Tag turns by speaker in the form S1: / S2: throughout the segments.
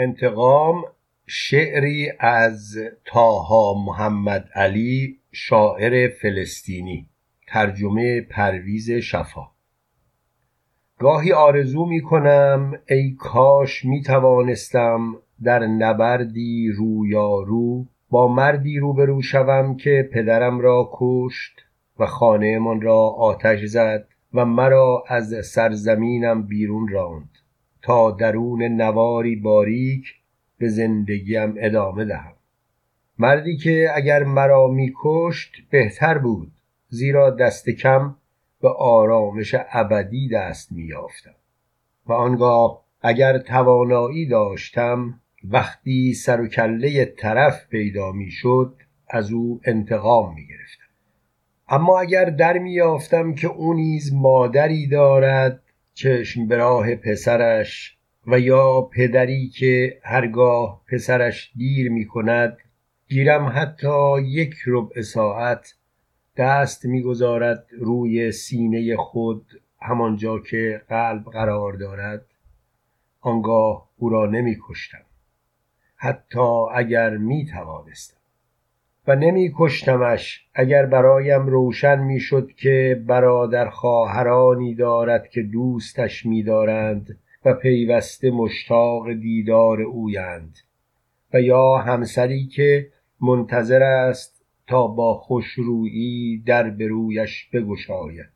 S1: انتقام شعری از تاها محمد علی شاعر فلسطینی. ترجمه پرویز شفا. گاهی آرزو می کنم ای کاش می توانستم در نبردی رویارو با مردی روبرو شوم که پدرم را کشت و خانهمان را آتش زد و مرا از سرزمینم بیرون راند. تا درون نواری باریک به زندگیم ادامه دهم. مردی که اگر مرا میکشت بهتر بود زیرا دست کم به آرامش ابدی دست میافتم و آنگاه اگر توانایی داشتم وقتی سر و کله طرف پیدا می‌شد از او انتقام می‌گرفتم. اما اگر در میافتم که او نیز مادری دارد چشم به راه پسرش و یا پدری که هرگاه پسرش دیر می کند گیرم حتی یک ربع ساعت دست می‌گذارد روی سینه خود همانجا که قلب قرار دارد. آنگاه او را نمی کشتم حتی اگر می توانستم و نمی کشتمش اگر برایم روشن می شد که برادر خواهرانی دارد که دوستش می دارند و پیوسته مشتاق دیدار اویند و یا همسری که منتظر است تا با خوشرویی در به رویش بگشاید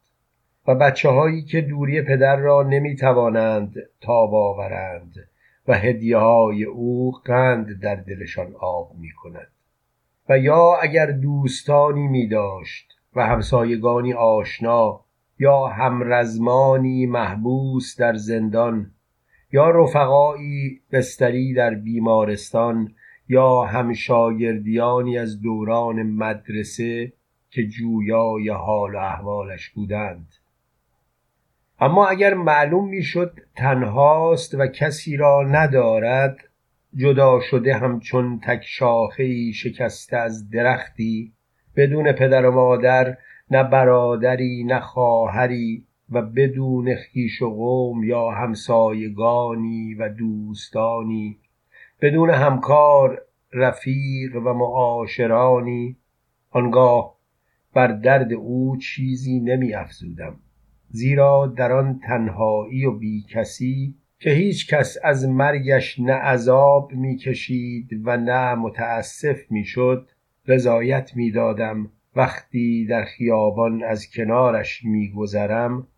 S1: و بچه هایی که دوری پدر را نمی توانند تاب آورند و هدیه های او قند در دلشان آب می کند و یا اگر دوستانی می داشت و همسایگانی آشنا یا همرزمانی محبوس در زندان یا رفقایی بستری در بیمارستان یا همشاگردیانی از دوران مدرسه که جویای حال و احوالش بودند. اما اگر معلوم می‌شد تنهاست و کسی را ندارد جدا شده همچون تک شاخهای شکسته از درختی بدون پدر و مادر نه برادری نه خواهری و بدون خویش و قوم یا همسایگانی و دوستانی بدون همکار رفیق و معاشرانی. آنگاه بر درد او چیزی نمی افزودم زیرا در آن تنهایی و بیکسی که هیچ کس از مرگش نه عذاب می کشید و نه متاسف می شد رضایت می دادم وقتی در خیابان از کنارش می گذرم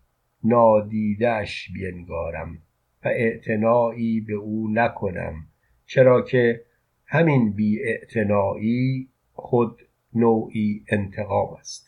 S1: نادیدش بینگارم و اعتنایی به او نکنم چرا که همین بی خود نوعی انتقام است.